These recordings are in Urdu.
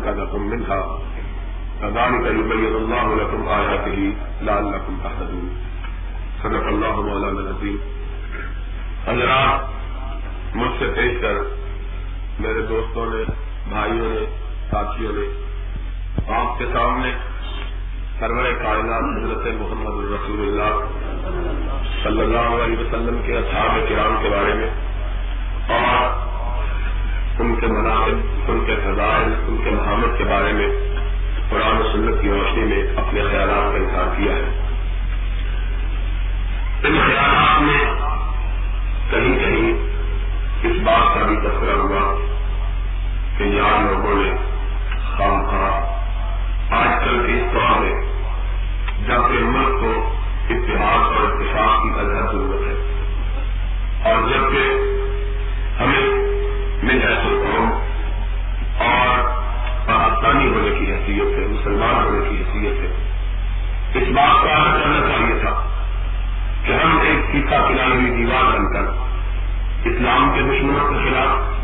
أنقذكم منها كذلك يبين الله لكم آياته لعلكم تهتدون. صدق الله مولانا العظيم حضرات، مجھ سے پیش کر، میرے دوستوں نے، بھائیوں نے، ساتھیوں نے، آپ کے سامنے سرور کائنات حضرت محمد الرسول اللہ صلی اللہ علیہ وسلم کے اصحاب کرام کے بارے میں ان کے مناسب ان کے فضائل ان کے محمد کے بارے میں، قرآن و سنت کی روشنی میں اپنے خیالات کا اظہار کیا ہے۔ ان خیالات میں کہیں کہیں اس بات کا بھی تذکرہ ہوا کہ یہاں لوگوں نے خام خواہ آج کل کے اس دور میں جب ملک کو اتحاد اور اتفاق کی ادھر ضرورت ہے اور جبکہ ہمیں مل قوم اور پاکستانی ہونے کی حیثیت ہے، مسلمان ہونے کی حیثیت ہے۔ اس بات کا کرنا چاہیے تھا کہ ہم ایک سیکھا کھلائی ہوئی دیوار بن کر اسلام کے دشمنوں کے خلاف،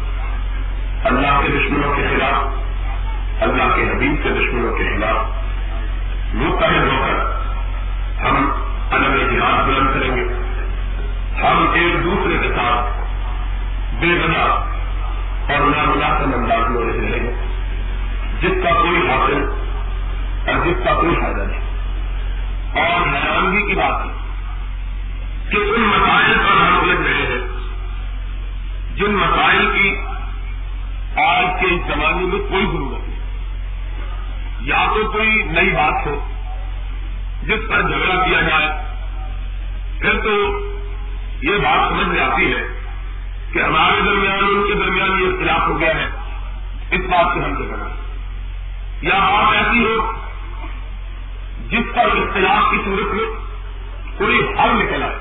اللہ کے دشمنوں کے خلاف، اللہ کے حبیب کے دشمنوں کے خلاف متحد ہو کر ہم الگ جہاد بلند کریں گے۔ ہم ایک دوسرے کے ساتھ بے بنا اور نامناسب انداز میں رہیں گے جس کا کوئی حاصل اور جس کا کوئی فائدہ نہیں۔ اور حیرانگی کی بات ہے کہ ان مسائل پر ہم الگ رہے ہیں جن مسائل کی آج کے اس زمانے میں کوئی ضرورت نہیں۔ یا تو کوئی نئی بات ہو جس پر جھگڑا کیا جائے، پھر تو یہ بات سمجھ میں آتی ہے کہ ہمارے درمیان ان کے درمیان یہ اختلاف ہو گیا ہے۔ اس بات سے ہم جھگڑا یا بات ایسی ہو جس پر اختلاف کی صورت میں کوئی حل نکل آئے،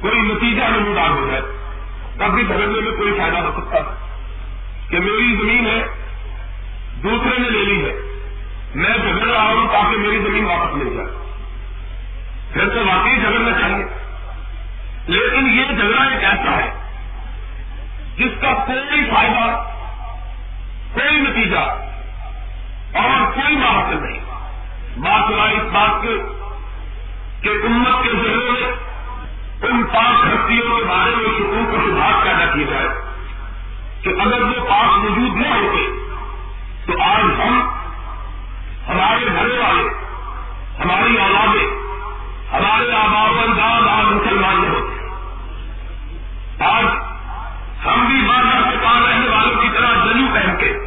کوئی نتیجہ نمودار ہو جائے، تب بھی جھگڑنے میں کوئی فائدہ ہو سکتا کہ میری زمین ہے، دوسرے نے لے لی ہے، میں جھگڑ رہا ہوں تاکہ میری زمین واپس مل جائے۔ پھر تو واقعی جھگڑنا چاہیے۔ لیکن یہ جھگڑا ایک ایسا ہے جس کا کوئی فائدہ، کوئی نتیجہ اور کوئی محاصل نہیں۔ بات اس بات کے کہ امت کے ذریعے میں ان پانچ ہستیوں کے بارے میں شکوک کو سدھار پیدا کیا جائے کہ اگر وہ پانچ موجود نہ ہوتے، تو آج ہم، ہمارے گھر والے، ہماری اولادیں، ہمارے آباد انداز آج مسلمان نہیں ہوتے۔ آج ہم بھی بازار کے پاس رہنے والوں کی طرح جلو پہن کے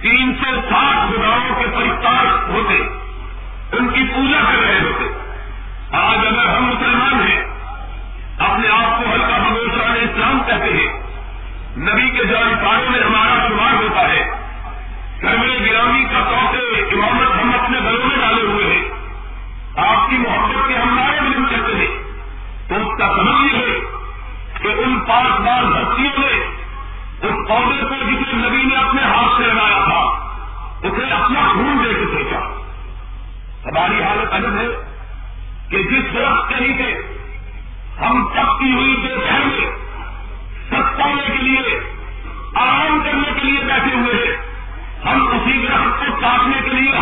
تین سو ساٹھ گاؤں کے پرستار ہوتے، ان کی پوجا کر رہے ہوتے۔ آج اگر ہم مسلمان ہیں، اپنے آپ کو ہلکا بگوشا اسلام کہتے ہیں۔ نبی کے جانکاروں میں ہمارا شمار ہوتا ہے۔ گرمی گرامی کا توقع امامت ہم اپنے گھروں میں ڈالے ہوئے ہیں۔ آپ کی محبت کے ہم نارے بلند کرتے ہیں۔ تو اس کا سمجھ یہ ہے پانچ بار ہستیوں نے اس پودے کو جسے نبی نے اپنے ہاتھ سے لگایا تھا، اسے اپنا خون دے کے سوچا ہماری حالت الگ ہے کہ جس وقت کہیں کے ہم پکی ہوئی بے میں ستانے کے لیے، آرام کرنے کے لیے بیٹھے ہوئے ہیں، ہم اسی درخت کو کاٹنے کے لیے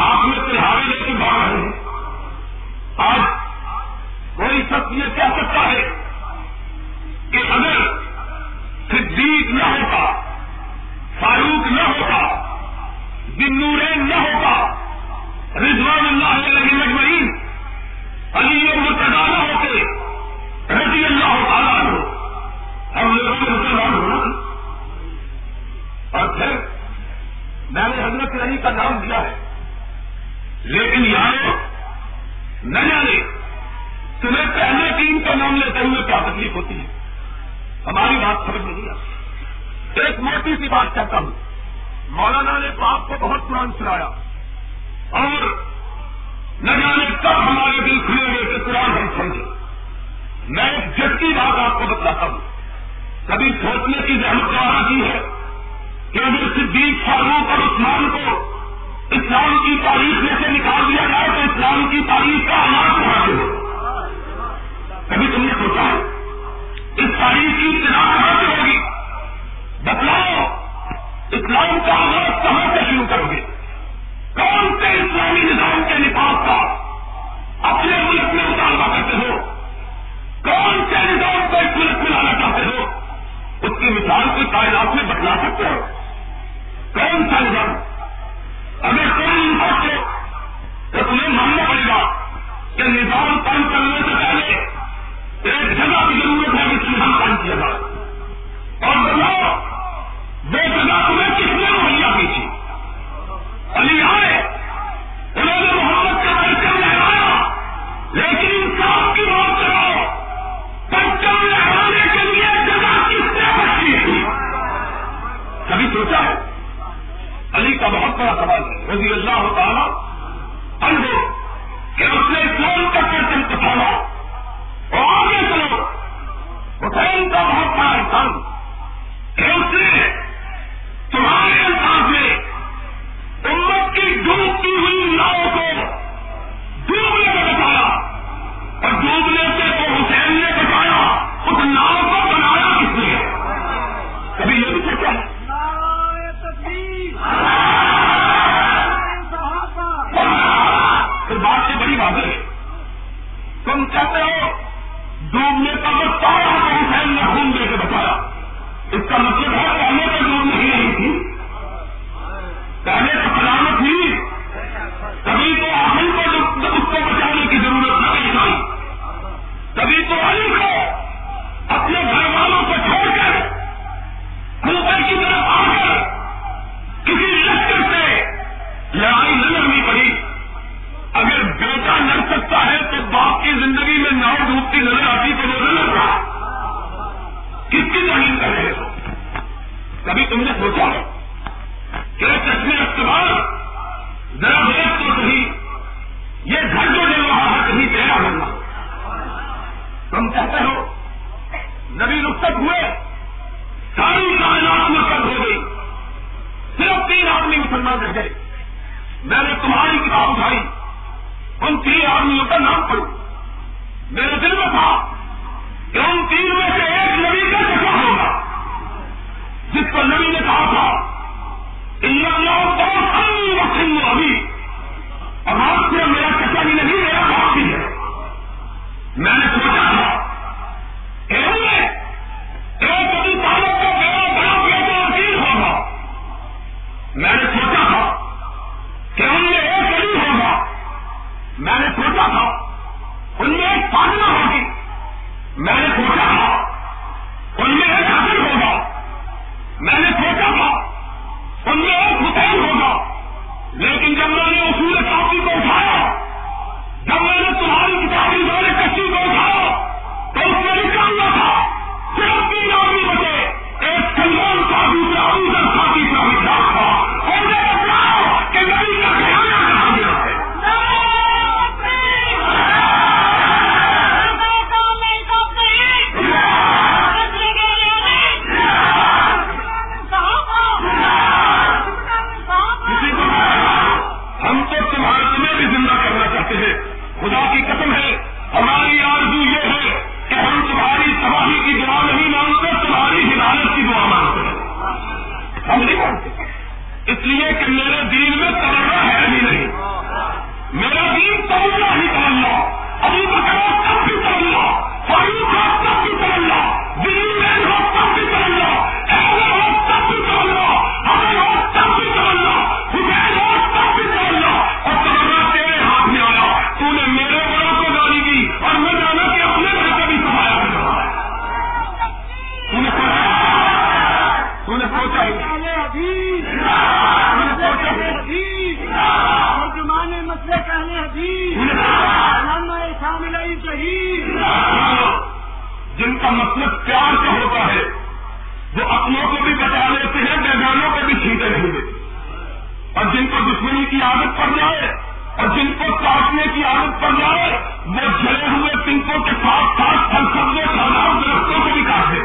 کی عادت پڑ جائے اور جن کو کاٹنے کی عادت پڑ جائے، وہ جلے ہوئے پنکوں کے ساتھ ساتھ پھل سبزے ہزاروں درختوں کو بھی کاٹ دیں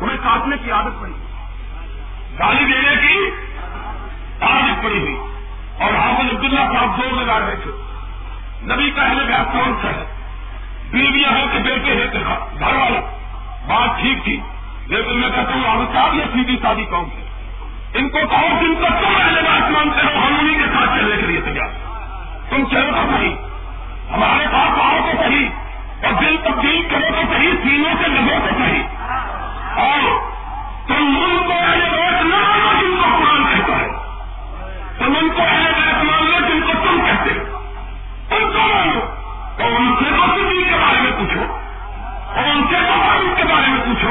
انہیں کاٹنے کی عادت پڑی۔ گالی دینے کی عادت پڑی ہوئی۔ اور حافظ عبداللہ صاحب زور لگا رہے تھے۔ نبی کا اہل گھر کون سا ہے؟ بیویاں ہیں کہ بیٹے ہیں کہ گھر والے؟ بات ٹھیک تھی، لیکن میں کہتا ہوں صاحب یہ سیدھی سادی کون سی ان کو کہو جن کو تم اہل بات مانتے ہو، ہم انہیں کے ساتھ چلنے کے لیے تیار۔ تم چلو تو صحیح۔ ہمارے پاس آؤ تو صحیح۔ اور دل تبدیل کرو تو صحیح، سینوں سے لگو تو صحیح۔ اور تم ان کو اہل بات نہ مانو جن کو قرآن کہتا ہے۔ تم ان کو اہل بات مان لو جن کو تم کہتے ہو۔ ان کو مانو۔ اور ان سے تو زندگی کے بارے میں پوچھو۔ اور ان سے تو کے بارے میں پوچھو۔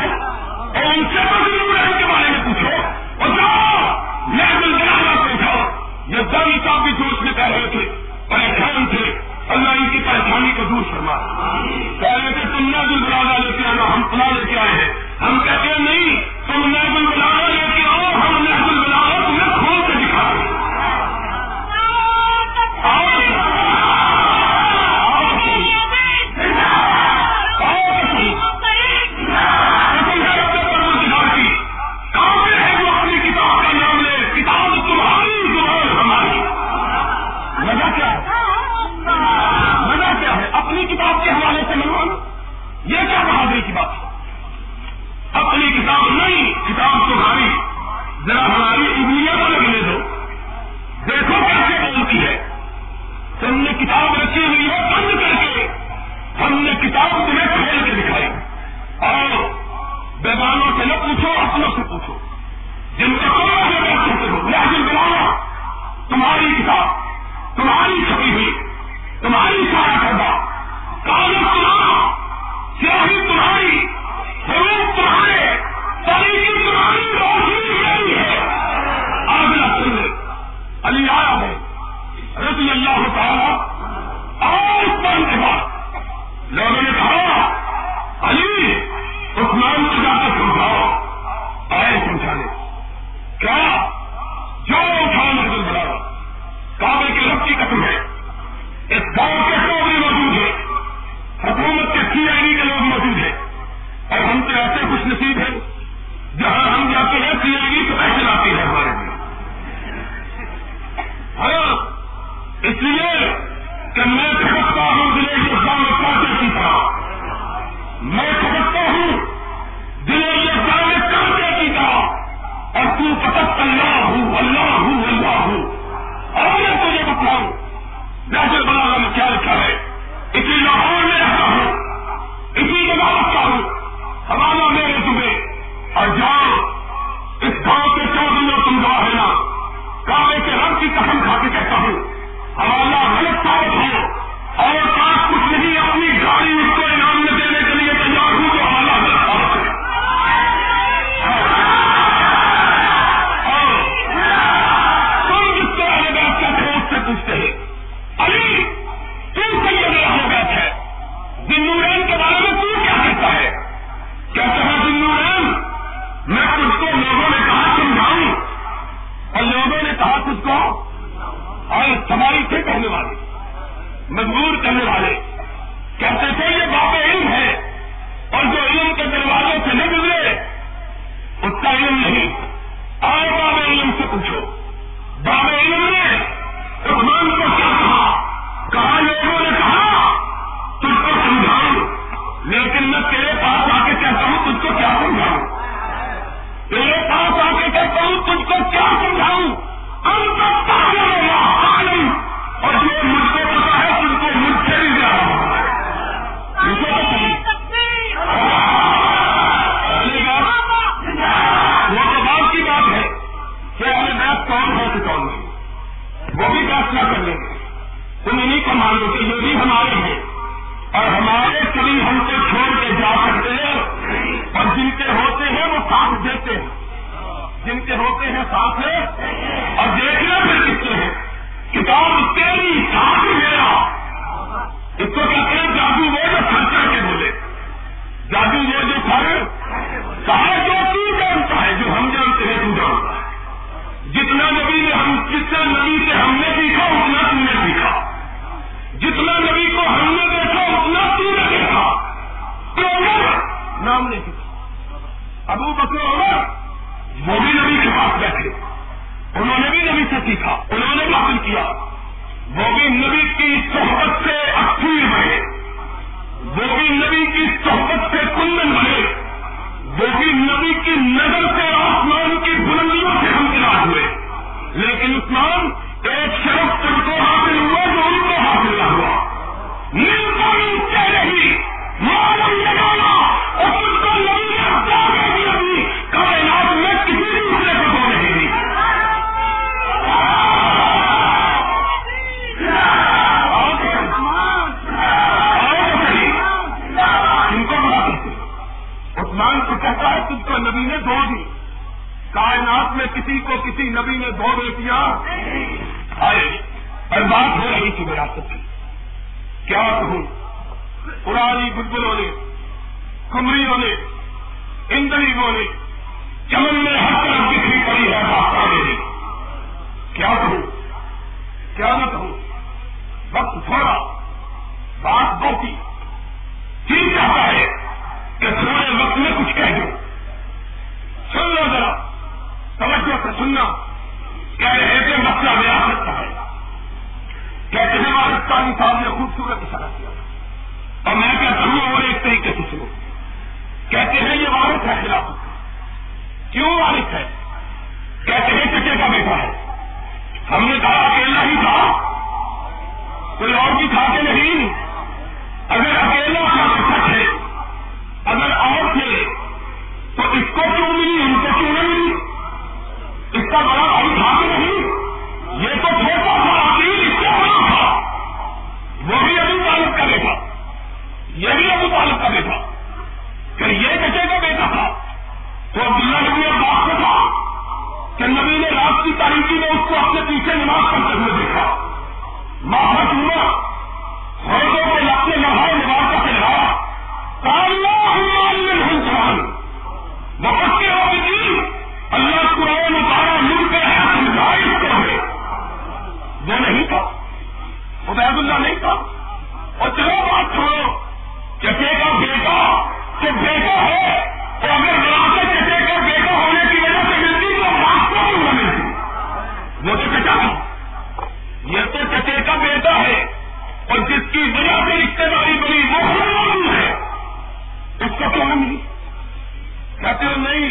اور ان سے تو ضرور کے بارے میں پوچھو۔ اور محبل جنازہ سے تھا یہ داری صاحب بھی جو اس میں کہہ رہے تھے، پریشان تھے۔ اللہ ان کی پریشانی کو دور کرنا کہہ رہے تھے، تم نہ دل لے کے آنا، ہم پلا لے کے آئے ہیں۔ ہم کہتے ہیں، نہیں، تم نہ دل بلانا لے کے آؤ، ہم نہ دل تمہیں کھول کے دکھا ذرا ہماری انگلیاں کو لگنے دو۔ دیکھو کیسے بولتی ہے۔ تم نے کتاب رکھی ہوئی ہے بند کر کے۔ ہم نے کتاب تمہیں کھول کے دکھائی۔ اور بیمانوں سے نہ پوچھو، اپنوں سے پوچھو۔ جن کو تم کرو لیکن بنانا تمہاری کتاب، تمہاری چھپی ہوئی، تمہاری سارا کردہ لوگوں نے کہا تجھ کو اور سواری تھے کہنے والے، مجبور کرنے والے۔ کہتے تھے، یہ باب علم ہے اور جو علم کے دروازے سے نہیں گزرے، اس کا علم نہیں۔ اور باب علم سے پوچھو۔ باب علم نے عثمان کو کیا کہا؟ کہا، لوگوں نے کہا، تجھ کو سمجھاؤں، لیکن میں تیرے پاس آ کے کہتا ہوں، تجھ کو کیا سمجھاؤں؟ تیرے پاس آ کے کہتا ہوں، تجھ کو کیا سمجھاؤں؟ اور جو پتا ہے کو کی بات ہے کہ ہمیں کون وہ بھی گے بھی ہمارے ہیں اور ہمارے کبھی ہم کو چھوڑ کے جا سکتے ہیں اور جن کے ہوتے ہیں وہ ساتھ دیتے ہیں۔ جن کے ہوتے ہیں ساتھ ہے اور دیکھنا پھر کس کے ہیں کتاب تیری ساتھ میرا۔ اس کو کہتے ہیں جادو وہ جو خرچہ کے بولے۔ جادو وہ جو سر کہا جو تو جانتا ہے، جو ہم جانتے ہیں تو جانتا ہے۔ جتنا نبی نے ہم جتنا نبی سے ہم نے سیکھا، اتنا تم نے سیکھا۔ جتنا نبی کو ہم نے دیکھا، اتنا تو نے دیکھا۔ نام نہیں سیکھا۔ ابو بکر عمر وہ بھی نبی کے پاس بیٹھے۔ انہوں نے بھی نبی سے سیکھا۔ انہوں نے بھی حاصل کیا۔ وہ بھی نبی کی صحبت سے اکثیر بنے۔ وہ بھی نبی کی صحبت سے کندن بنے۔ وہ بھی نبی کی نظر سے آسمان کی بلندیوں سے ہمکار ہوئے۔ لیکن عثمان ایک شرف ان کو حاصل ہوا جو ان کو حاصل نہ ہوا۔ نیل پانی کہہ رہی معلوم لگانا عبید اللہ نہیں تھا۔ اور چلو بات چھوڑو چچے کا بیٹا تو بیٹا ہے تو اگر وراثت چچے کا بیٹا ہونے کی وجہ سے ملتی تو بات کو کیوں نہ ملتی۔ وہ تو چچا تھا۔ یہ تو چچے کا بیٹا ہے۔ اور جس کی وجہ سے رشتے داری بنی وہ ہے۔ اس کو کیوں نہیں کہتے ہو نہیں۔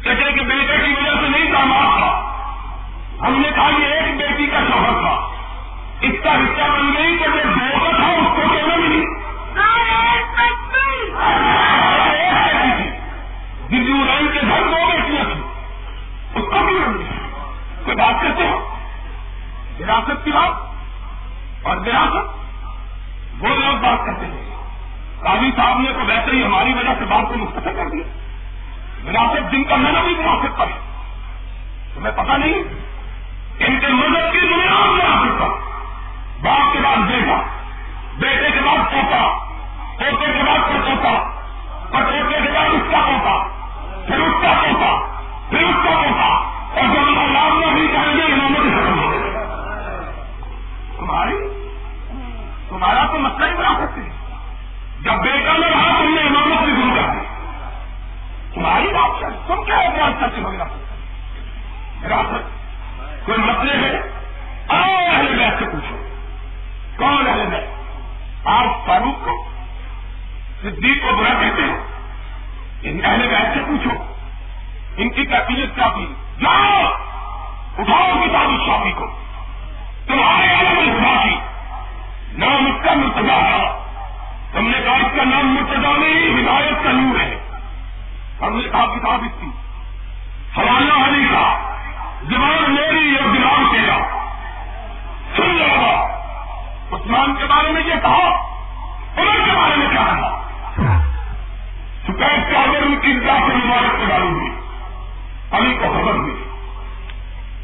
چچے کے بیٹے کی وجہ سے نہیں داماد تھا۔ ہم نے کہا یہ ایک بیٹی کا شوہر تھا۔ اس کا حصہ بن گئی کہ وہ دو کا تھا اس کو کیوں ملی جنجو رنگ کے گھر دو بیٹیاں تھی اس کو بھی نہ ملی کوئی بات کرتے ہو؟ وراثت کی بات اور وراثت، وہ لوگ بات کرتے ہیں۔ قاضی صاحب نے تو ویسے ہی ہماری وجہ سے بات کو مختصر کر دیا۔ وراثت جن کا میں نے بھی وراثت پر ہے۔ تمہیں پتا نہیں ان کے مذہب کی بنیاد وراثت پر باپ کے بعد بیٹا، بیٹے کے بعد پوتا پوتے کے بعد پٹوتا پٹوتے کے بعد اس کا پوتا پھر اس کا پوتا پھر اس کا پوتا اور جب ہم اللہ میں بھی جائیں گے انہوں نے بھی ختم ہو تمہاری؟ تمہارا تو مسئلہ ہی بنا سکتے جب بیٹا میں رہا تم نے امامت بھی گرو کر دی تمہاری بات ہے۔ تم کیا اعتراض کرتے ہو؟ میرا کوئی مسئلے ہے؟ اور بیٹھ سے پوچھو۔ کون اہل ہے آپ فاروق کو، صدیق کو برا کہتے ہیں۔ ان اہل بیت سے پوچھو، ان کی کیفیت کیا تھی؟ جاؤ، اٹھاؤ کتاب شافی کو۔ تمہارے عالم شافی نام اس کا مرتبہ ہے تم نے کہا اس کا نام مرتبہ نہیں، ہدایت کا نور ہے۔ ہم نے کہا کتاب اس کی۔ حوالہ علی کا۔ زبان میری اور دماغ تیرا۔ سن لو عثمان کے بارے میں یہ کہا عمر کے بارے میں کیا کہا کا اگر ان کی انتہا سے مبارک کو ڈالوں گی علی کو خبر دی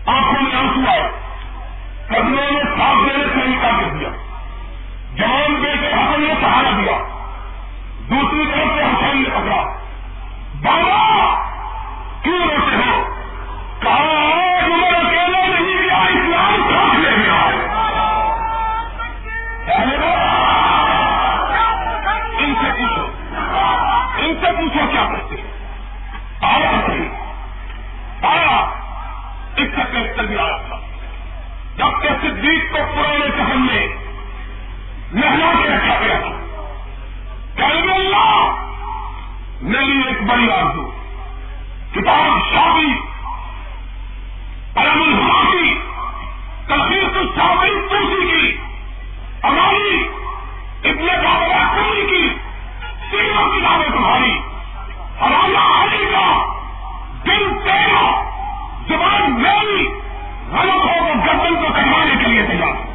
آنکھوں میں آنسو آئے۔ قدموں نے ساتھ دینے سے انکار کر دیا۔ جوان بیٹے حسن نے سہارا دیا۔ دوسری طرف سے حسین نے پکڑا۔ بابا کیوں روتے اس سے پیسر بھی آیا تھا۔ جبکہ صدیق کو پرانے سہن میں نہلا کے رکھا گیا تھا۔ کل اللہ میری ایک بڑی آرزو کتاب شادی علم الحماسی تفریح تو شادی توسی کی ہماری اتنے بابا کمی کی تینوں کتابیں تمہاری۔ ہمارا علی کا دل تیرا، زبان میری غلط ہو تو گردن کو کروانے کے لیے تیار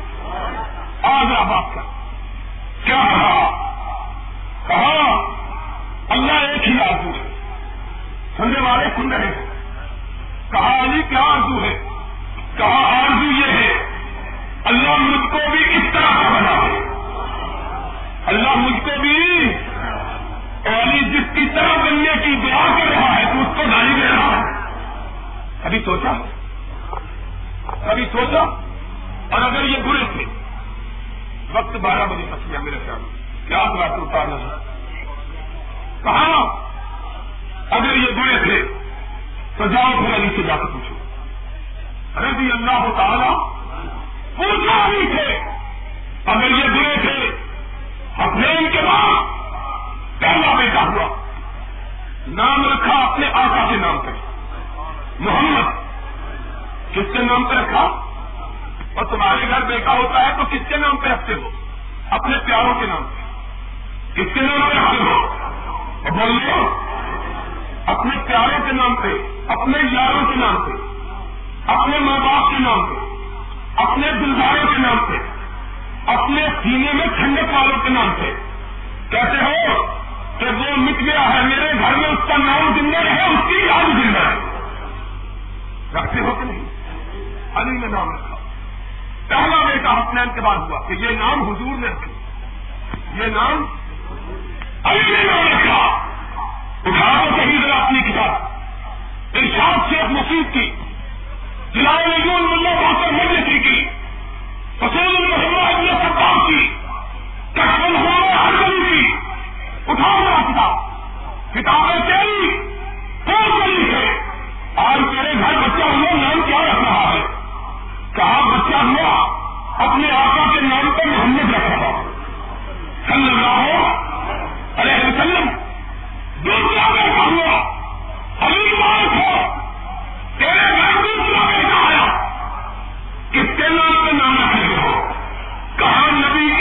آج بات کر کیا کہا؟ کہا، اللہ ایک ہی آرزو ہے۔ سننے والے سن رہے ہیں۔ کہا، علی کیا آرزو ہے؟ کہا، آرزو یہ ہے، اللہ مجھ کو بھی اس طرح کا بنا ہے اللہ مجھ کو بھی علی، جس کی طرح بننے کی دعا کر رہا ہے، تو اس کو گالی دے رہا ہے۔ کبھی سوچا؟ کبھی سوچا اور اگر یہ برے تھے، وقت بارہ بجے تک کیا میرے خیال کیا بات اتارنا ہے کہا، اگر یہ برے تھے، تو جاؤ پھر علی سے جا کے پوچھو۔ رضی اللہ تعالی پوچھا بھی تھے، اگر یہ برے تھے اپنے کے بعد پہلا بیٹا ہوا۔ نام رکھا اپنے آقا کے نام پہ محمد کس کے نام پہ رکھا؟ اور تمہارے گھر بیٹا ہوتا ہے تو کس کے نام پہ رکھتے ہو؟ اپنے پیاروں کے نام پہ۔ کس کے نام پہ رکھتے ہو؟ اور بول لو اپنے پیاروں کے نام پہ، اپنے یاروں کے نام پہ، اپنے ماں باپ کے نام پہ، اپنے دلداروں کے نام پہ، اپنے سینے میں ٹھنڈک والوں کے نام پہ۔ کہتے ہو کہ وہ مٹ گیا ہے، میرے گھر میں اس کا نام زندہ ہے اس کی یاد زندہ ہے رکھتے ہو کہ نہیں؟ علی نے نام رکھا۔ پہلا بیٹا حسنین کے بعد ہوا کہ یہ نام حضور نے رکھا۔ یہ نام علی نے نام رکھا۔ اٹھا تو صحیح ذرا اپنی کتاب۔ ارشاد شیخ مفید کی۔ جلال یون ملا بہتر مجلسی کی حسین محمد ابن ستار کی۔ کشمل ہوا ہر گلی کی۔ اٹھا میرا کتاب۔ کتابیں تیری، کون گلی ہے؟ آج تیرے گھر بچہ ہوا نام کیا رکھ رہا ہے؟ کہا، بچہ ہوا. اپنے آقا کے نام پر محمد رکھا صلی اللہ علیہ وسلم دوسرا بیٹا ہوا۔ علی بات ہو تیرے گھر دوسرا بیٹا آیا۔ کس کے نام پہ نام ہے کہا، نبی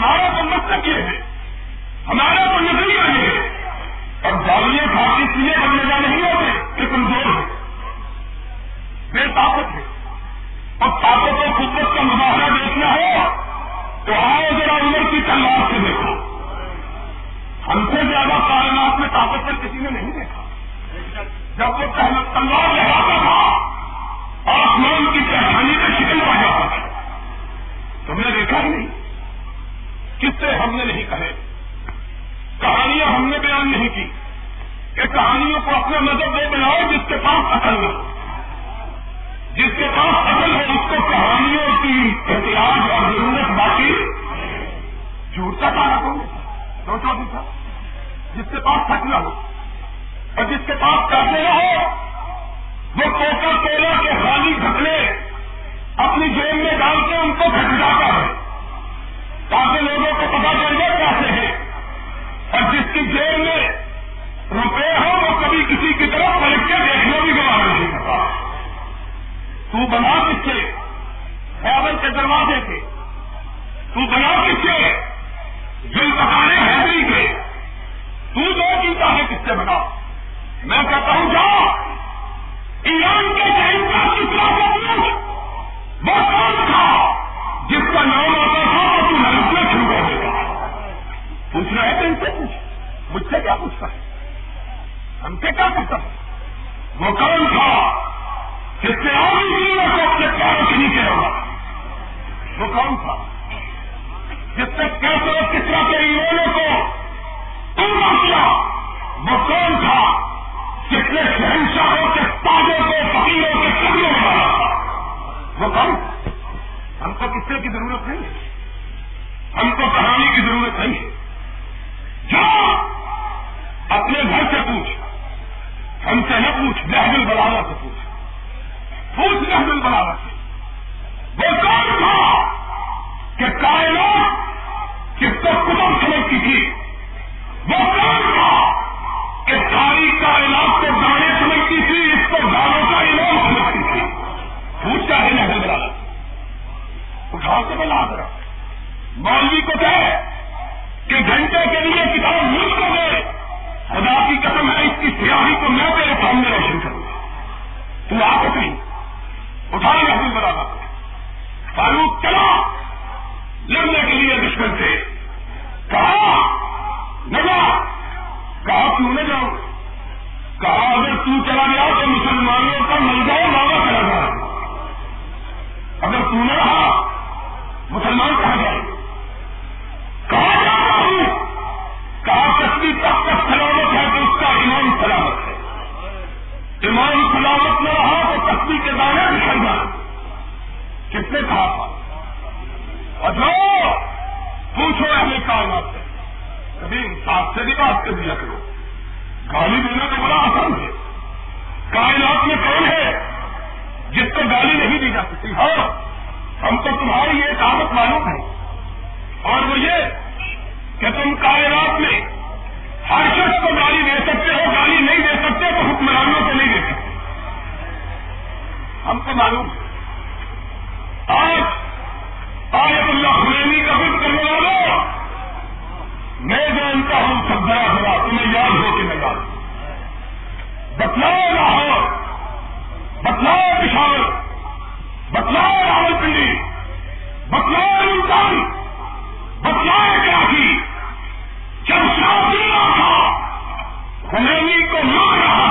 ہمارا تو مطلب یہ ہے، ہمارا تو نظریہ یہ ہے۔ اور دالیاں کھاتی اس بننے نہیں ہوتے کہ کمزور ہے بے طاقت ہے۔ اور طاقت اور قدرت کا مظاہرہ دیکھنا ہو، تو آؤ ذرا عمر کی تلوار سے دیکھو۔ ہم سے زیادہ کائنات میں طاقت پر کسی نے نہیں دیکھا۔ جب وہ تلوار لگاتا تھا، آسمان کی پہچانی کا شکل پا جاتا تھا۔ تم نے دیکھا ہی نہیں۔ کس سے ہم نے نہیں کہے؟ کہانیاں ہم نے بیان نہیں کی۔ کہ کہانیوں کو اپنا مدد وہ بناؤ جس کے پاس اصل نہ ہو۔ جس کے پاس اصل ہے اس کو کہانیوں کی احتیاط اور ضرورت باقی جھوٹتا کہا کون سوچا پوچھا جس کے پاس سچ نہ ہو اور جس کے پاس پیسے نہ ہو، وہ کوکا کولا کے خالی گھٹنے اپنی جیب میں ڈال کے ان کو گھٹ جاتا ہے۔ تاکہ لوگوں کو پتا چل جائے کیسے ہیں اور جس کی جیب میں روپے ہو وہ کبھی کسی کی طرف پلٹ کے دیکھنا بھی گوار نہیں کرتا تو بنا کس سے؟ خیال کے دروازے کے۔ تو بنا کس سے؟ جل بتانے حیدری کے۔ تو جو چیتا ہے کس سے بنا؟ میں کہتا ہوں جا ایران کے جائن کا کتنا وہ کون تھا۔ جس کا نام آتا تھا وہ تو نرسنا شروع کر دے گا پوچھنا ہے تو ان سے پوچھ۔ مجھ سے کیا پوچھتا ہے؟ ہم سے کیا پوچھتا ہے؟ وہ کون تھا؟ جس نے اور کو اپنے پیاروں کے نیچے ہوگا وہ کون تھا؟ جس نے کیسے کس طرح کے ایمونوں کو پورا کیا؟ وہ کون تھا؟ جس نے شہنشاہوں کے تاجوں کو، فقیروں کا ہم ہوں سب بڑا ہوا، تمہیں یاد ہو کے میں بتلاؤ لاہور، بتلاؤ پشاور، بتلاؤ راول پنڈی، بتلاؤ ملتان بتلاؤ کراچی۔ جب شادی تھا، خمینی کو مار رہا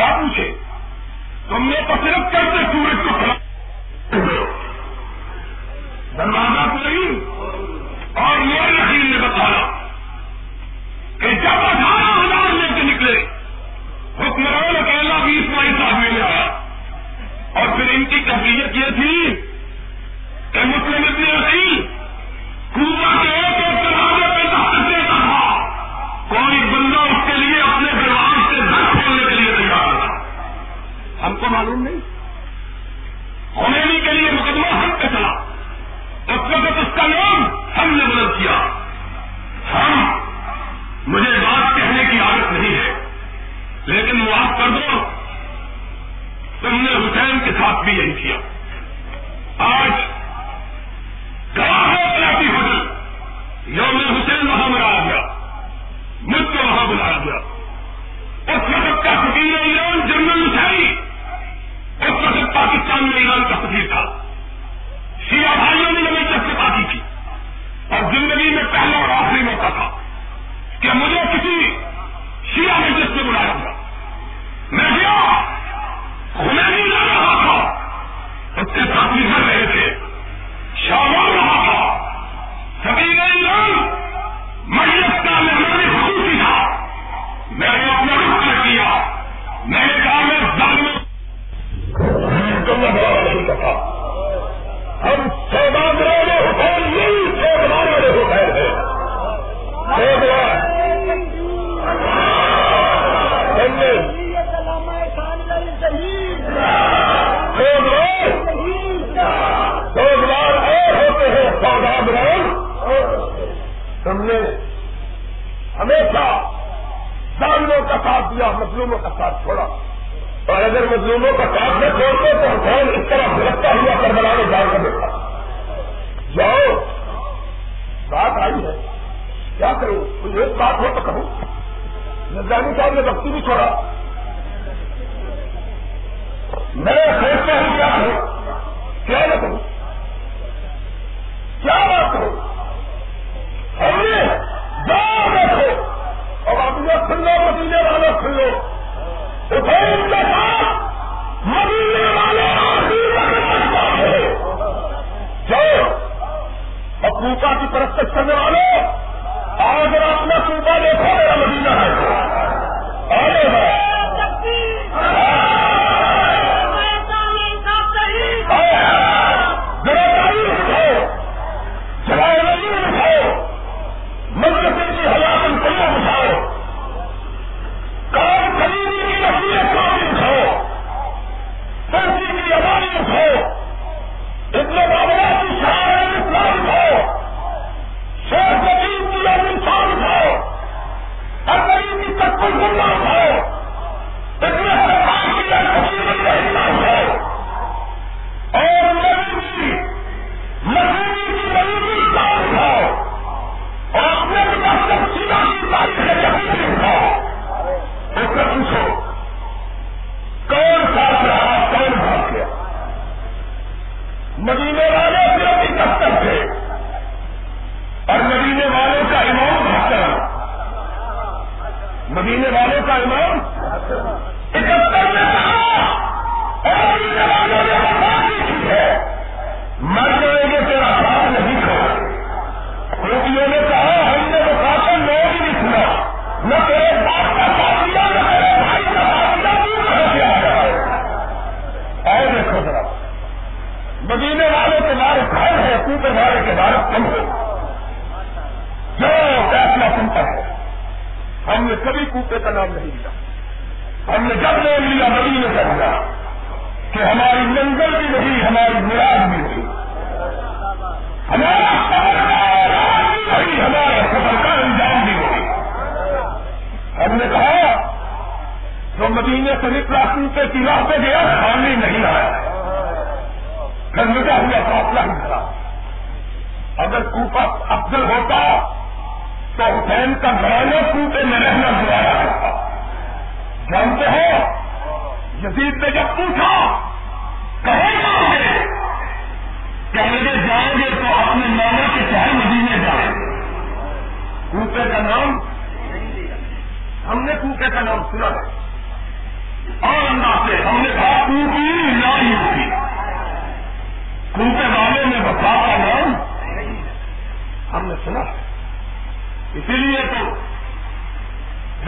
کیا پوچھے؟ تم نے تو صرف کرتے سورج کو کھڑا دروازہ کو نہیں، اور میرے یقین نے بتایا کہ جب اٹھارہ ہزار لے کے نکلے حکمران اکیلا بیس بائیس آدمی میں آیا۔ اور پھر ان کی کبیت یہ تھی کہ مسلم اتنے ہم معلوم نہیں۔ خمینی کے لیے مقدمہ ہم پہ چلا۔ اس وقت اس کا نام ہم نے مدد کیا۔ ہم، مجھے بات کہنے کی عادت نہیں ہے۔ لیکن معاف کر دو۔ تم نے حسین کے ساتھ بھی یہی کیا۔ آج کراچی ہوٹل یوم حسین وہاں مرا۔ اسلامی نظام کا تقریر تھا شیعہ بھائیوں نے میری تفصیل کی اور زندگی میں پہلا اور آخری موقع تھا کہ مجھے کسی شیعہ مجلس میں بلایا تھا میں گیا، خمینی جا رہا تھا۔ اس کے ساتھ نکل رہے تھے شاہ رہا تھا۔ سبھی نے مجھے دیا مظلوموں کا ساتھ چھوڑا۔ اور اگر مظلوموں کا ساتھ نہ چھوڑتے تو حسین اس طرح گرفتار ہوا کر بنانے جا کر دیکھا جاؤ۔ بات آئی ہے۔ کیا کروں؟ کوئی ایک بات ہو تو کہوں۔ نظانی صاحب نے بختی بھی چھوڑا۔ میں سوچتا ہوں کیا کروں کیا نہ کروں ابوکا کرنے والوں اور اگر اپنا صوبہ دیکھو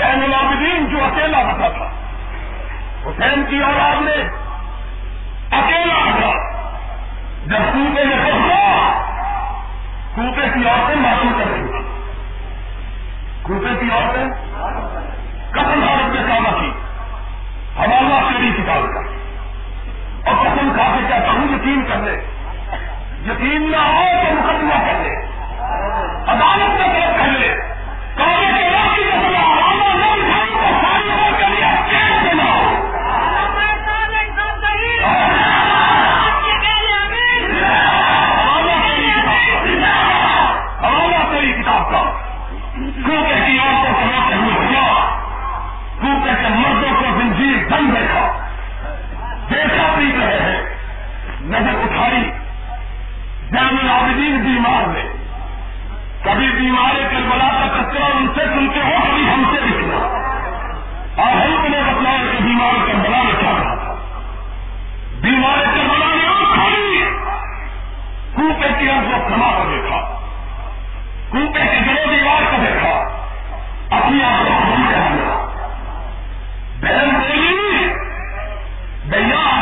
زین العابدین جو اکیلا بتا تھا۔ حسین کی اولاد نے اکیلا بتا جب کوپے میں پہنچا کوتے کی عورتیں معلوم کر رہی تھی کوتے کی عورتیں قتل حالت میں کام کی حوالہ شیری کتاب کا۔ اور قسم کھا کے کہتا ہوں، یقین کر لے۔ یقین نہ ہو تو مقدمہ کر لے۔ عدالت میں عزیز بیمار ہے کبھی بیمار کربلا کا کچرا ان سے سنتے ہو، کبھی ہم سے لکھنا اور ہم نے بتایا کہ بیمار کربلا میں کیا رہا تھا۔ بیمار کربلا نے اور کھائی۔ کوپے کی ہم کو کھما کر دیکھا۔ کوپے کی گرو دیوار کو دیکھا۔ اپنی آپ کو ہم کہہ دیا۔ بہن بولی، بھیا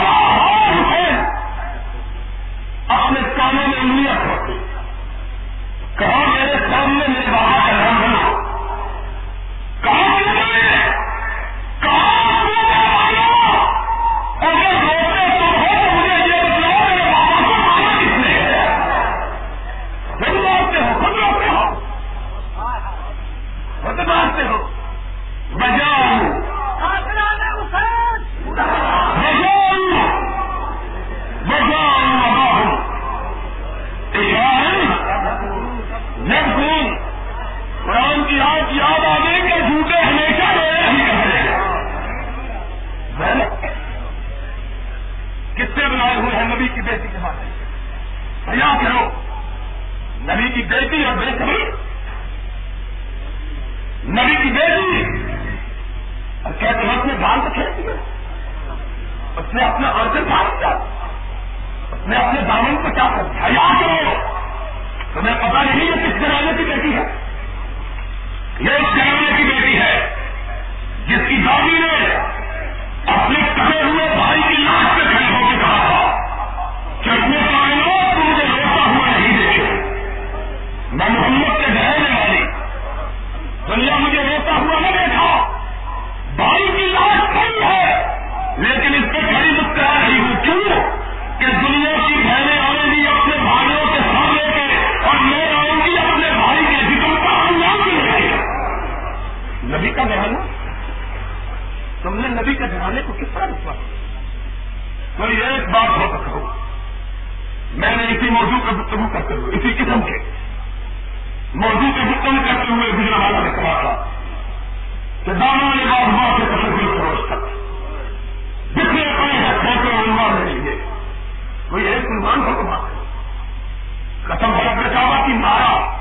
کی مارا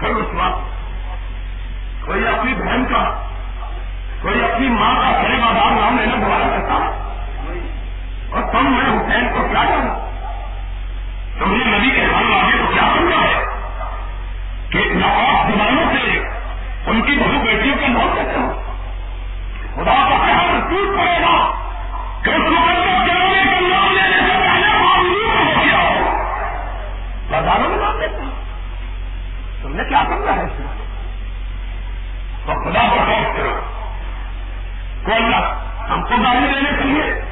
پھر اس وقت۔ کوئی اپنی بہن کا، کوئی اپنی ماں کا بڑے بازار نام لینا دوبارہ کرتا اور تم میں حسین کو کیا کروں؟ تم نے نبی کے گھر والے کو کیا سمجھا ہے؟ کہ نواب زمانوں سے ان کی بہو بیٹیوں کا نام کہتے ہو خدا کا خیال ٹوٹ پڑے گا کہ اس مقدس جنوبی نام لینے سے پہلے معلوم ہو گیا ہو۔ بازاروں میں تم نے کیا سمجھا ہے اس میں؟ تو خدا کو خوف کرو۔ کو اللہ ہم کو گالی دینے کے لیے۔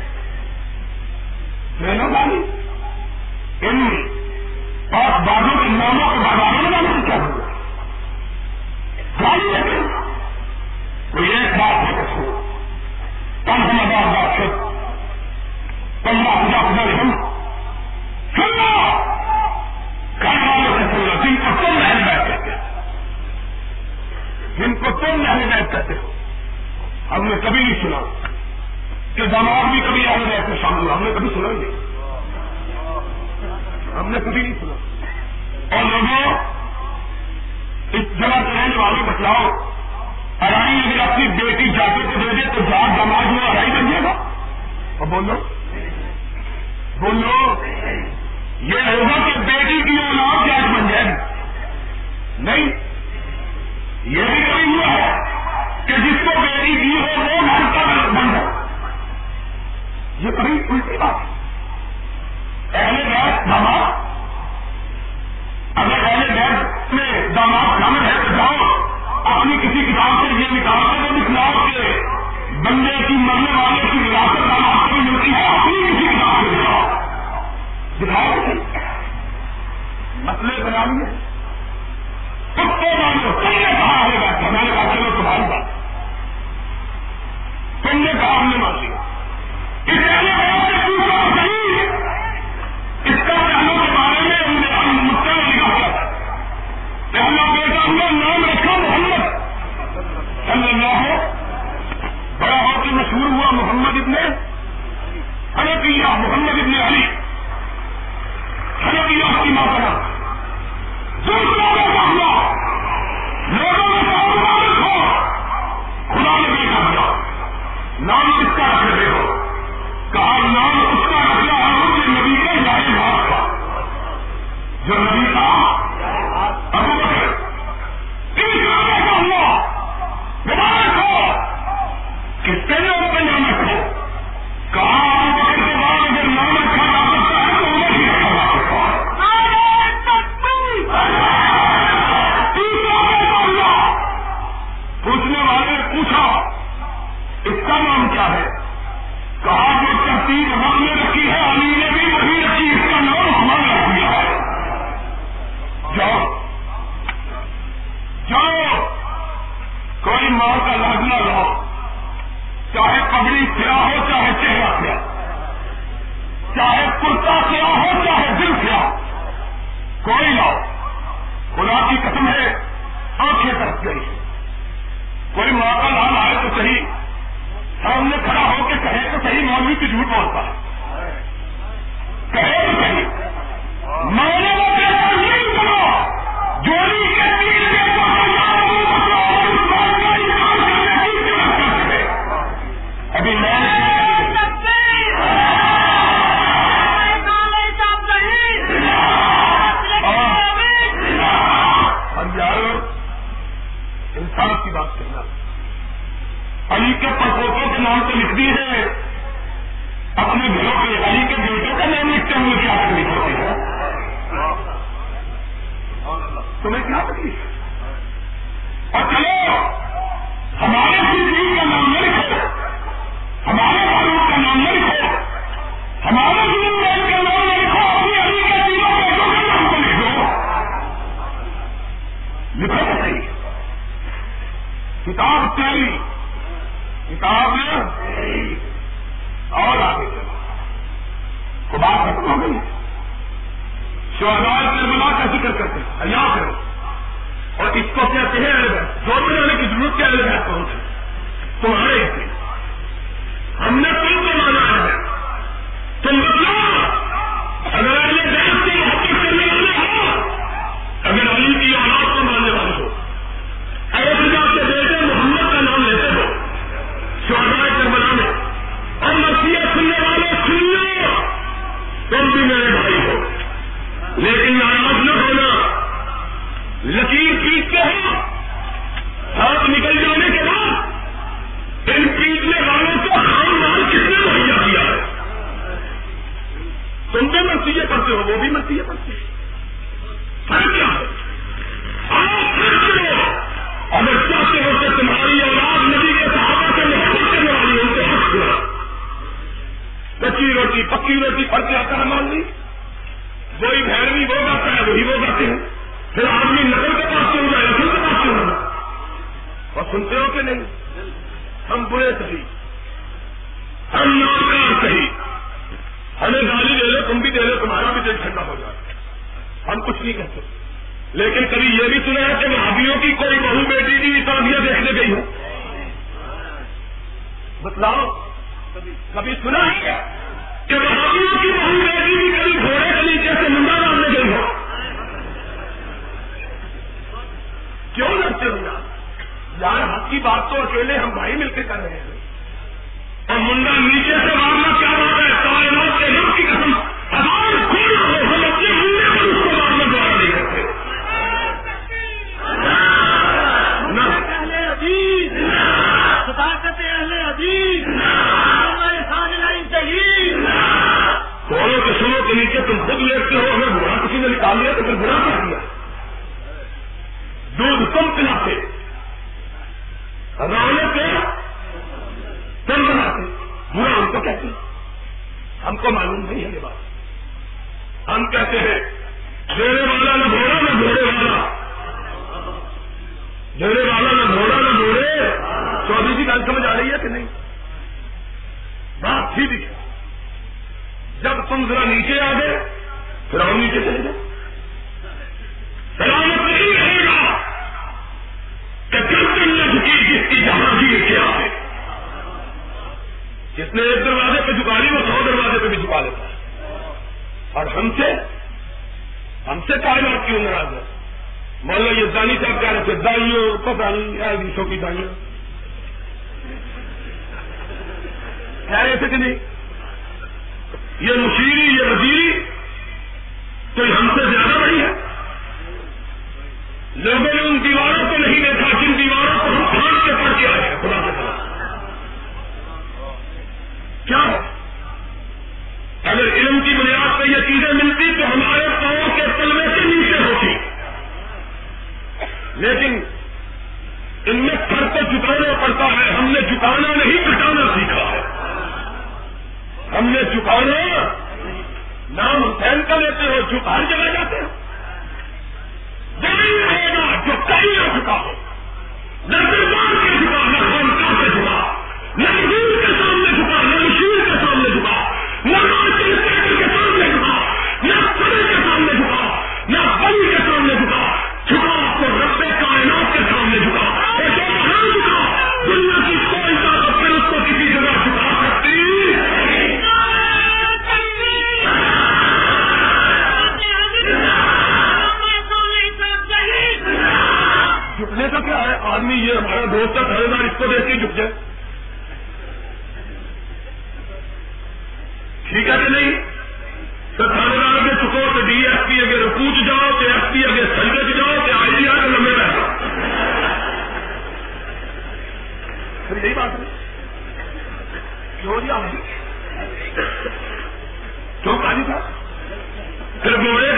لے لو گالی۔ ان پانچ بازوں کے ناموں کے بازاروں میں نام کیا ہوگا گالی لگے کوئی ایک بات ہے تو کم ہم آباد بات سے کم بات تم نہیں بیٹھ کرتے ہو۔ ہم نے کبھی نہیں سنا کہ دماغ بھی کبھی آنے میں ایسے شامل ہم نے کبھی سنا ہی نہیں۔ ہم نے کبھی نہیں سنا۔ اور لوگوں، اس جگہ سے رہنے والے بتلاؤ اڑائی اگر اپنی بیٹی جاتے کو دے دے تو جات دماغ میں اڑائی بن جائے گا۔ اور بولو بولو، یہ ہوگا کہ بیٹی کی اولاد جاج بن جائے گی۔ نہیں یہ بھی کبھی ہوا ہے کہ جس کو بیٹی دی ہو، وہ گھر کا بن جائے۔ یہ بڑی الٹی بات ہے۔ پہلے بیٹھ دماغ، اگر پہلے بیٹھ میں دماغ شامل ہے تو جاؤ، اپنی کسی کتاب سے یہ نکال کے دکھلاؤ کہ بندے کی مرنے والے کی روٹی روٹی کے آتا ہے مان لی؟ وہی بھیروی وہ گاتا ہے وہی وہ گاتے ہیں۔ پھر آدمی نقل کے پاس کیوں جائے؟ نقل کے پاس کیوں اور سنتے ہو کہ نہیں؟ ہم برے صحیح۔ ہم نامکار صحیح۔ ہمیں گالی دے لو، تم بھی دے لو، تمہارا بھی دل ٹھنڈا ہو جائے۔ ہم کچھ نہیں کہتے۔ لیکن کبھی یہ بھی سنا ہے کہ بھابھیوں کی کوئی بہو بیٹی کی شادیاں دیکھنے گئی ہو بتلاؤ، کبھی سنا ہے کہ کی بہو بیٹی بھی کبھی گھوڑے کے نیچے سے منڈا ڈالنے گئی ہو۔ کیوں ہو یار؟ یار، حق کی بات تو اکیلے ہم بھائی مل کے کر رہے ہیں۔ اور منڈا نیچے سے مارنا کیا بات ہے؟ کائنات کے کی قسم۔ ہزار تم خود لیٹتے ہو ہمیں برا کسی نے نکال لیا تو پھر برا کر دیا دودھ کم پلاتے رانے کم بناتے، برا ہم کو کہتے ہم کو معلوم نہیں ہے یہ بات۔ ہم کہتے ہیں جیڑے والا نہ گھوڑا نہ گھوڑے والا۔ جیڑے والا نہ گھوڑا نہ گھوڑے چودھری جی گل سمجھ آ رہی ہے کہ نہیں؟ بات ٹھیک ہے۔ جب تم ذرا نیچے آ گئے، پھر ہم نیچے چلے گئے۔ سلامت نہیں رہے گا کہ گردن نہ جھکی، جس کی جہاں بھی کیا ہے جس نے ایک دروازے پہ جھکا لی، وہ سو دروازے پہ بھی جھکا لیتا ہے۔ اور ہم سے ہم سے کائنات کیوں ناراض ہے؟ مولا یہ دانی صاحب کہہ رہے تھے، دائیوں، پتہ نہیں ایسو کی دائیوں۔ کہہ رہے تھے کہ نہیں؟ یہ مشیری یہ وزیری کوئی ہم سے زیادہ بڑی ہے؟ لوگوں نے ان دیواروں کو نہیں دیکھا، جن دیواروں کو ہم پھاڑ کے پڑھ کے آئے ہیں، خدا کے خلاف کیا؟ اگر علم کی بنیاد پہ یہ چیزیں ملتی تو ہمارے پاؤں کے تلوے سے نیچے ہوتی۔ لیکن ان میں سر کو جھکانا پڑتا ہے، ہم نے جھکانا نہیں کٹانا سیکھا ہے۔ ہم نے چکانا نام حسین کا لیتے ہو جھک ہر جگہ جاتے ہو۔ نہیں رہے گا جو کہیں نہ چکا ہو۔ نہ دربار کے جھکا آدمی یہ ہمارا دوست ہے تھوڑے بار اس کو دیکھ کے جھک جائے۔ ٹھیک ہے کہ نہیں؟ تو تھانے دار کے چکو تو ڈی ایس پی اگر پوچھ جاؤ تو ایس پی اگر سنگت جاؤ تو آئی ڈی آر کے لمبے رہو یہی بات ہے۔ کیوں جی آپ؟ کیوں کہانی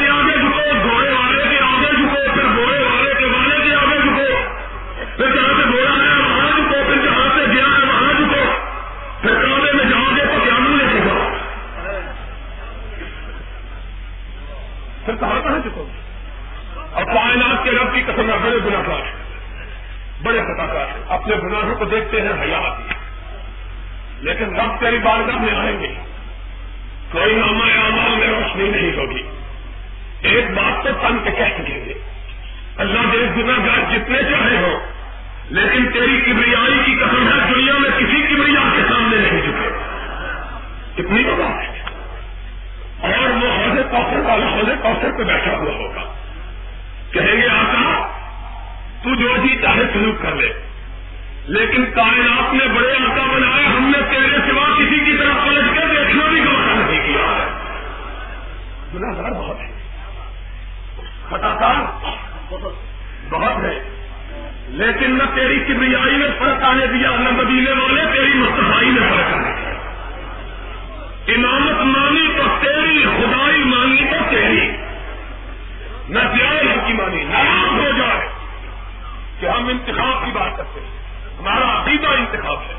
جی پھر کہاں کہاں جھکو اور کائنات کے رب کی قسم بڑے گناہ کار بڑے خطا کار اپنے گناہوں کو دیکھتے ہیں، حیا آتی ہے۔ لیکن رب تیری بارگاہ میں آئیں گے۔ کوئی نامہ اعمال میں روشنی نہیں ہوگی۔ ایک بات تو تن کے کہہ سکیں گے۔ اللہ کے گناہ گار جتنے چاہے ہو لیکن تیری کبریائی کی قسم ہے، دنیا میں کسی کبریا کے سامنے نہیں چکے اتنی تو بات ہے۔ اور وہ حوضے کوثر والا حوضے کوثر پہ بیٹھا ہوا ہوگا۔ کہیں گے، آقا، تو جو جی چاہے سلوک کر لے۔ لیکن کائنات نے بڑے آقا بنائے، ہم نے تیرے سوا کسی کی طرف پلٹ کے دیکھنا بھی گوارا نہیں کیا ہے۔ گناگار بہت ہے۔ خطاکار بہت ہے۔ لیکن نہ تیری کبریائی نے فرق آنے دیا، نہ مدینے والے تیری مستفائی نے فرق آنے دیا۔ امامت مانی تو تیری خدائی مانی تو تیری۔ نہ جائے کی مانی ناراض ہو جائے۔ کہ ہم انتخاب کی بات کرتے ہیں۔ ہمارا عقیدہ انتخاب ہے۔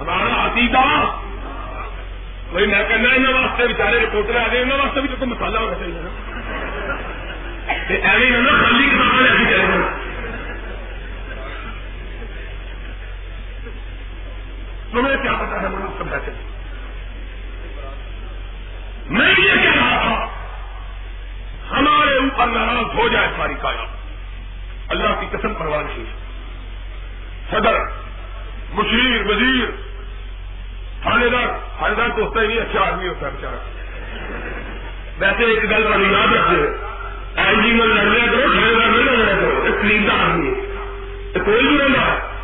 ہمارا عقیدہ۔ کوئی میں کہنا ان واسطے بچارے رپورٹر آ گئے ان واسطے بھی تو مسالہ ہونا چاہیے نا۔ ایویں نا، خالی کتاب لے کے چلے تمہیں کیا پتا ہے مجھے سمجھاتے میں یہ کہہ رہا تھا، ہمارے اوپر ناراض ہو جائے ساری کایا اللہ کی قسم پرواہ نہیں صدر، مشیر، وزیر تھانے دار تھانے دار تو ہوتا ہی نہیں اچھا آدمی ہوتا ہے بچارا ویسے ایک گل والی یاد رکھے آئی جی میں لڑ لیا کرو تھانے دار نہیں لڑ کرو، ایک کلین آدمی ہے۔ کوئی بھی رہنا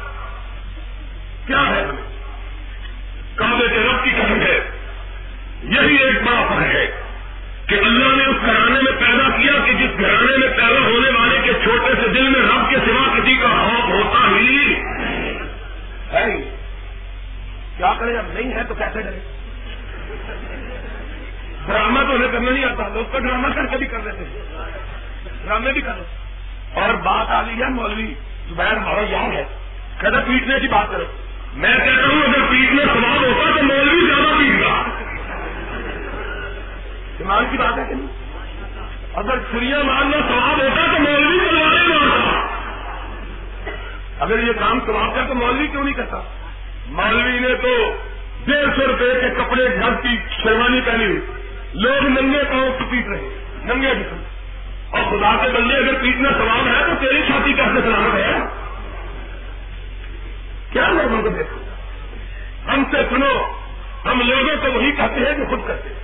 لوگ تو ڈرامہ کر کے بھی کر لیتے ڈرامے بھی کرو اور بات آ رہی ہے مولوی، زبیر ہمارا یاد ہے۔ کہتا پیٹنے کی بات کرو۔ میں کہتا ہوں، اگر پیٹنے سوال ہوتا تو مولوی زیادہ پیٹ گا دماغ کی بات ہے کہ نہیں؟ اگر چھری مارنا سواب ہوتا تو مولوی تلوارے مارتا۔ اگر یہ کام سواب کا تو مولوی کیوں نہیں کرتا؟ مولوی نے تو ڈیڑھ سو روپے کے کپڑے گھر کی شیروانی پہنی ہوئی۔ لوگ ننگے پاؤں سے پیٹ رہے ننگے جسم اور خدا کے بندے اگر پیٹنا سواب ہے تو تیری چھاتی کیسے سلامت ہے۔ کیا لوگوں کو دیکھو ہم سے سنو، ہم لوگوں کو وہی کہتے ہیں جو خود کرتے ہیں۔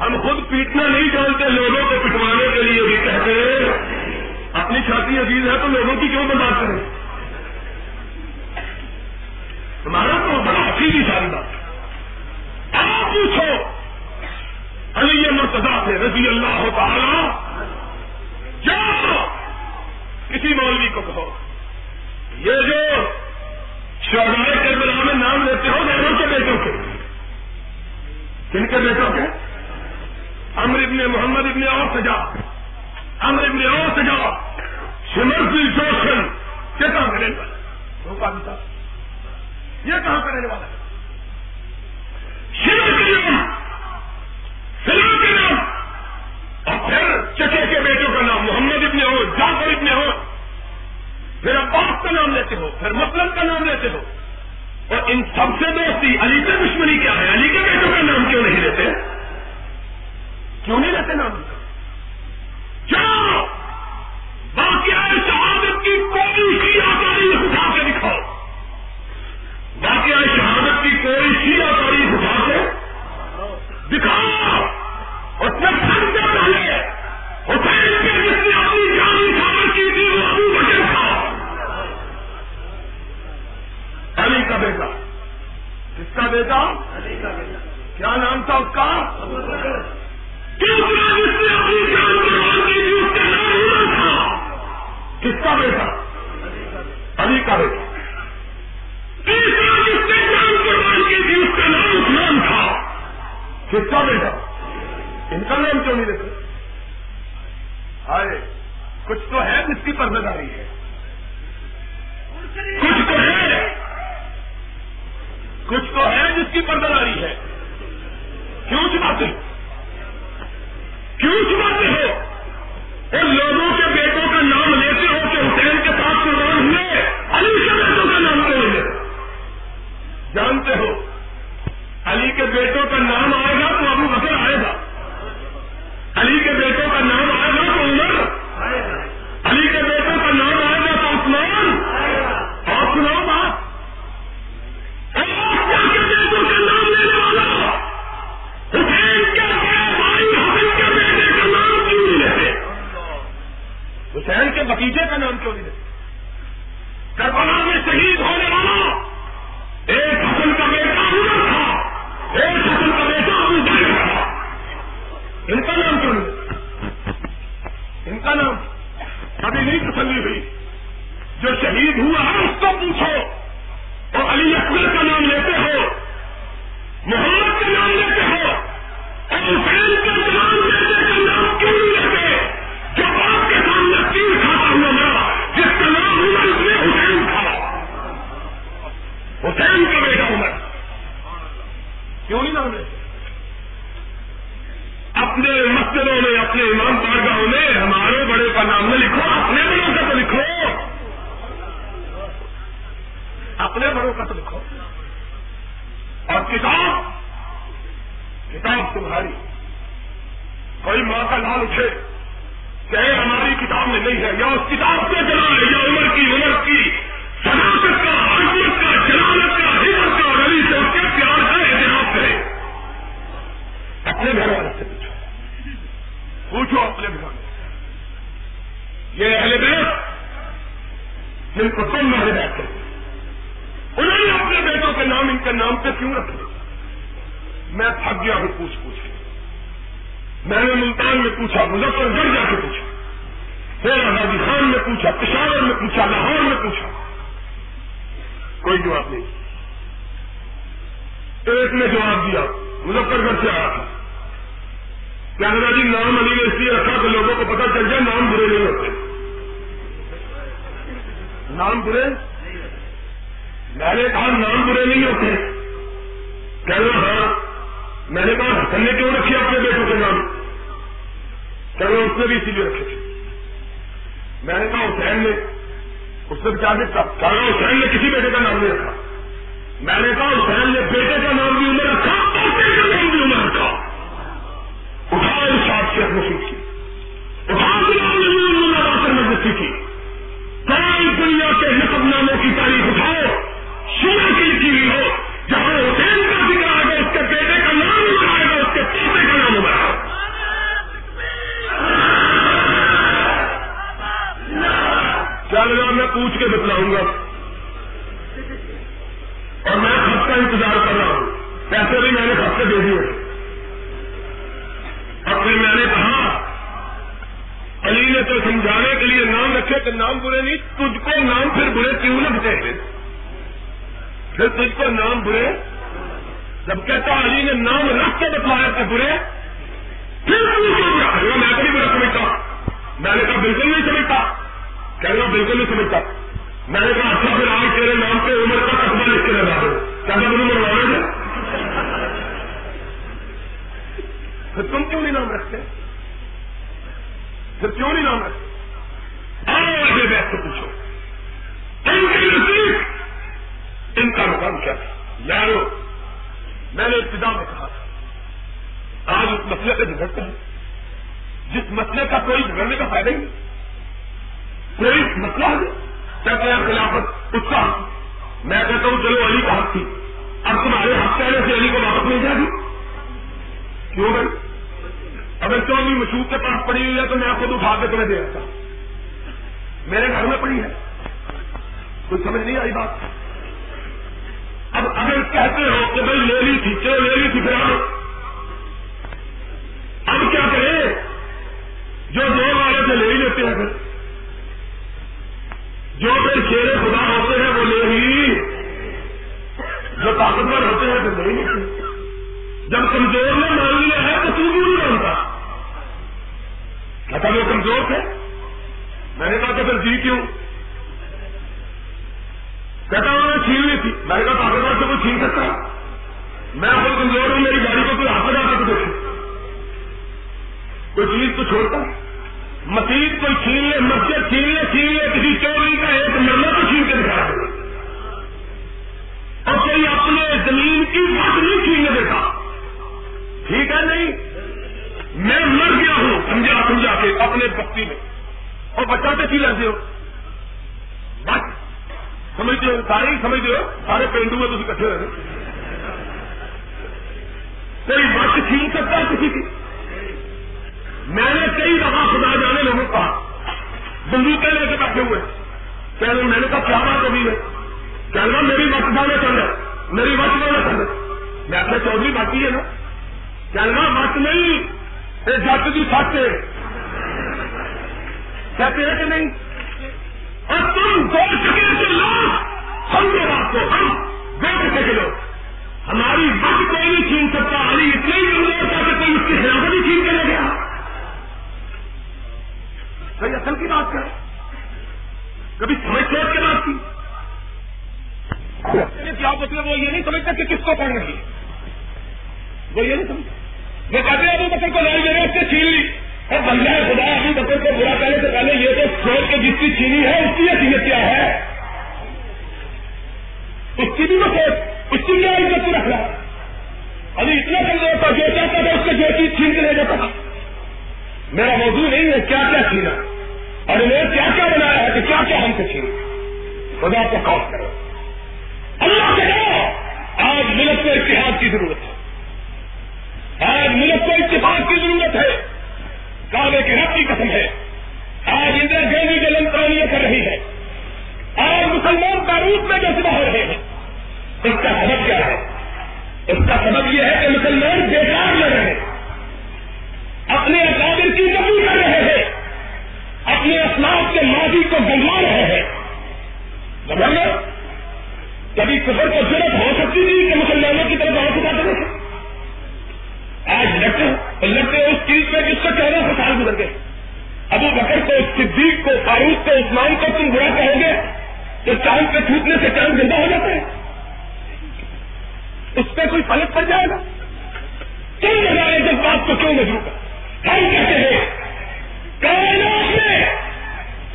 ہم خود پیٹنا نہیں جانتے، لوگوں کو پٹوانے کے لیے بھی کہتے ہیں۔ اپنی چھاتی عزیز ہے تو لوگوں کی کیوں برباد کریں؟ تمہارا تو بڑا سیدھی ساری بات آپ پوچھو علی مرتضا سے رضی اللہ تعالی کیا کسی مولوی کو کہو، یہ جو شہزائے کے بلا میں نام لیتے ہو غیروں کے بیٹوں کے۔ کن کے بیٹوں کے؟ امر ابن محمد ابن اور سجا امر ابن اور سجا سمر کی جوشن یہ کہاں کرنے والا یہ کہاں کرنے والا ہے؟ سمر کے نام. اور پھر چچے کے بیٹوں کا نام محمد ابن ہو جعفر ابن ہو پھر عباس کا نام لیتے ہو پھر مسلم مطلب کا نام لیتے ہو. اور ان سب سے دوستی علی سے دشمنی کیا ہے؟ علی کے بیٹوں کا نام کیوں نہیں لیتے؟ کیوں نہیں لیتے نام؟ حسین نے اس نے کیا دیکھا کہنا حسین نے کسی بیٹے کا نام نہیں رکھا۔ میں نے کہا حسین نے بیٹے کا نام بھی عمر رکھا بیٹے کا نام بھی عمر رکھا۔ اٹھا ارشاد سے اپنے نصیب کی۔ اٹھا بلا کر مجلسی کی ساری دنیا کے نقب ناموں کی تاریخ اٹھاؤ۔ سنا کی لکھی ہوئی ہو۔ پوچھ کے بتلاؤں گا۔ اور میں خط کا انتظار کر رہا ہوں۔ پیسے بھی میں نے خط سے دے دیے۔ اور پھر میں نے کہا، علی نے تو سمجھانے کے لیے نام رکھے کہ نام برے نہیں، تجھ کو نام پھر برے کیوں لگتے ہیں پھر تجھ کو نام برے؟ جب کہتا علی نے نام رکھ کے بتلایا کہ برے، پھر میں تو نہیں برا سمجھتا میں نے کہا، بالکل نہیں سمجھتا۔ کہنا بالکل نہیں سمجھتا۔ میں نے کہا اچھا پھر آج تیرے نام پہ عمر کا قصبہ لکھ کے لگا دو۔ کیا تم مروانے دے پھر تم کیوں نہیں نام رکھتے؟ پھر کیوں نہیں نام رکھتے؟ آگے بیٹھ کے پوچھو۔ ان کے نزدیک ان کا مقام کیا تھا؟ یارو، میں نے ابتدا میں کہا تھا۔ آج اس مسئلے پہ جھگڑتے ہیں۔ جس مسئلے کا کوئی جھگڑنے کا فائدہ ہی نہیں۔ کوئی مسئلہ ہے۔ کہتے خلافت، اس کا میں کہتا ہوں، چلو علی کا حق تھی۔ اب تمہارے حق کہنے سے علی کو واپس مل جائے گی کیوں بھائی؟ اگر چودہ مشہور کے پاس پڑی ہوئی ہے تو میں خود اٹھا کے تمہیں دے دیتا میرے گھر میں پڑی ہے۔ کوئی سمجھ نہیں آئی بات؟ اب اگر کہتے ہو کہ بھائی لے لی تھی، چلو لے لی تھی پھر اس کی بھی وہ سوچ، اس کی بھی عزت رکھ رہا ابھی اتنا کمزور تھا، جو چاہتا تھا اس سے جو چیز چھین کے لے جاتا تھا۔ میرا موضوع نہیں ہے کیا کیا چھینا۔ اور انہیں کیا کیا بنایا ہے کہ کیا کیا ہم سے چھین خدا کو خوف کرو۔ اللہ سے کہو آج ملک کو اتحاد کی ضرورت ہے۔ آج ملک کو اتفاق کی ضرورت ہے۔ کعبے کے رب کی قسم ہے۔ آج اندرا گاندھی جو لنکانیاں کر رہی ہے۔ مسلمان باروت میں جو صبح ہو رہے ہیں، اس کا سبب کیا ہے؟ اس کا سبب یہ ہے کہ مسلمان بیکار لگ رہے ہیں۔ اپنے اکادر کی نبی کر رہے ہیں۔ اپنے اسلاف کے ماضی کو گنوا رہے ہیں۔ گھبرانا کبھی کفر کو ضرورت ہو سکتی تھی کہ مسلمانوں کی طرف آواز اٹھاتے رہے آج لڑتے لڑتے اس چیز میں جس سے چودہ سو سال گزر گئے۔ ابو بکر کو، صدیق کو، فاروق کو، عثمان کو تم برا کہو گے؟ تو چاند پہ چھوٹنے سے چاند زندہ ہو جاتا ہے اس پہ کوئی فلک پڑ جائے گا۔ کیوں لگائے جب بات کو کیوں مجروع ہم کہتے ہیں، کائنات میں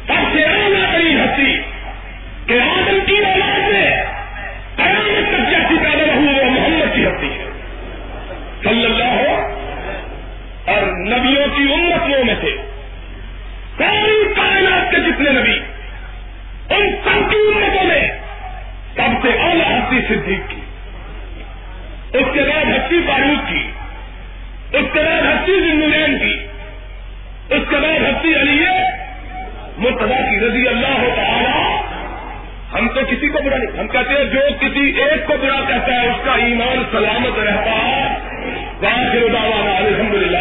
سب سے اعلیٰ ترین ہستی کہ آدم کی اولاد میں قیامت تک جیسی پیدا رہوں وہ محمد کی ہستی ہے۔ صلی اللہ ہو اور نبیوں کی امتوں میں سے ساری کائنات کے جتنے نبی ان سب کی امتوں میں سب سے اعلیٰ ہستی صدیق کی، اس کے بعد ہستی فاروق کی، اس کے بعد ہستی زندین کی، اس کے بعد ہستی علی مرتبہ کی رضی اللہ تعالی۔ ہم تو کسی کو برا نہیں، ہم کہتے ہیں جو کسی ایک کو برا کہتا ہے، اس کا ایمان، سلامت رہتا ہے الحمد للہ